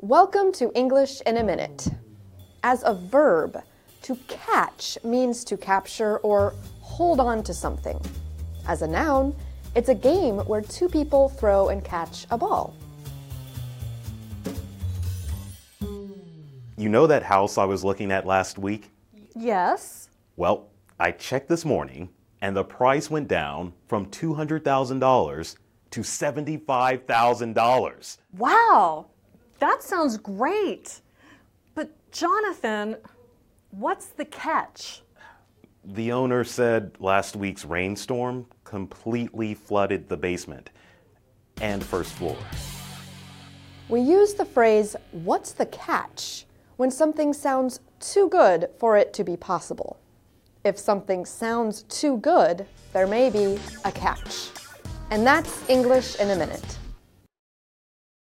Welcome to English in a Minute. As a verb, to catch means to capture or hold on to something. As a noun, it's a game where two people throw and catch a ball. You know that house I was looking at last week? Yes. Well, I checked this morning and the price went down from $200,000 to $75,000. Wow, that sounds great. But, Jonathan, what's the catch? The owner said last week's rainstorm completely flooded the basement and first floor. We use the phrase, what's the catch, when something sounds too good for it to be possible. If something sounds too good, there may be a catch. And that's English in a minute.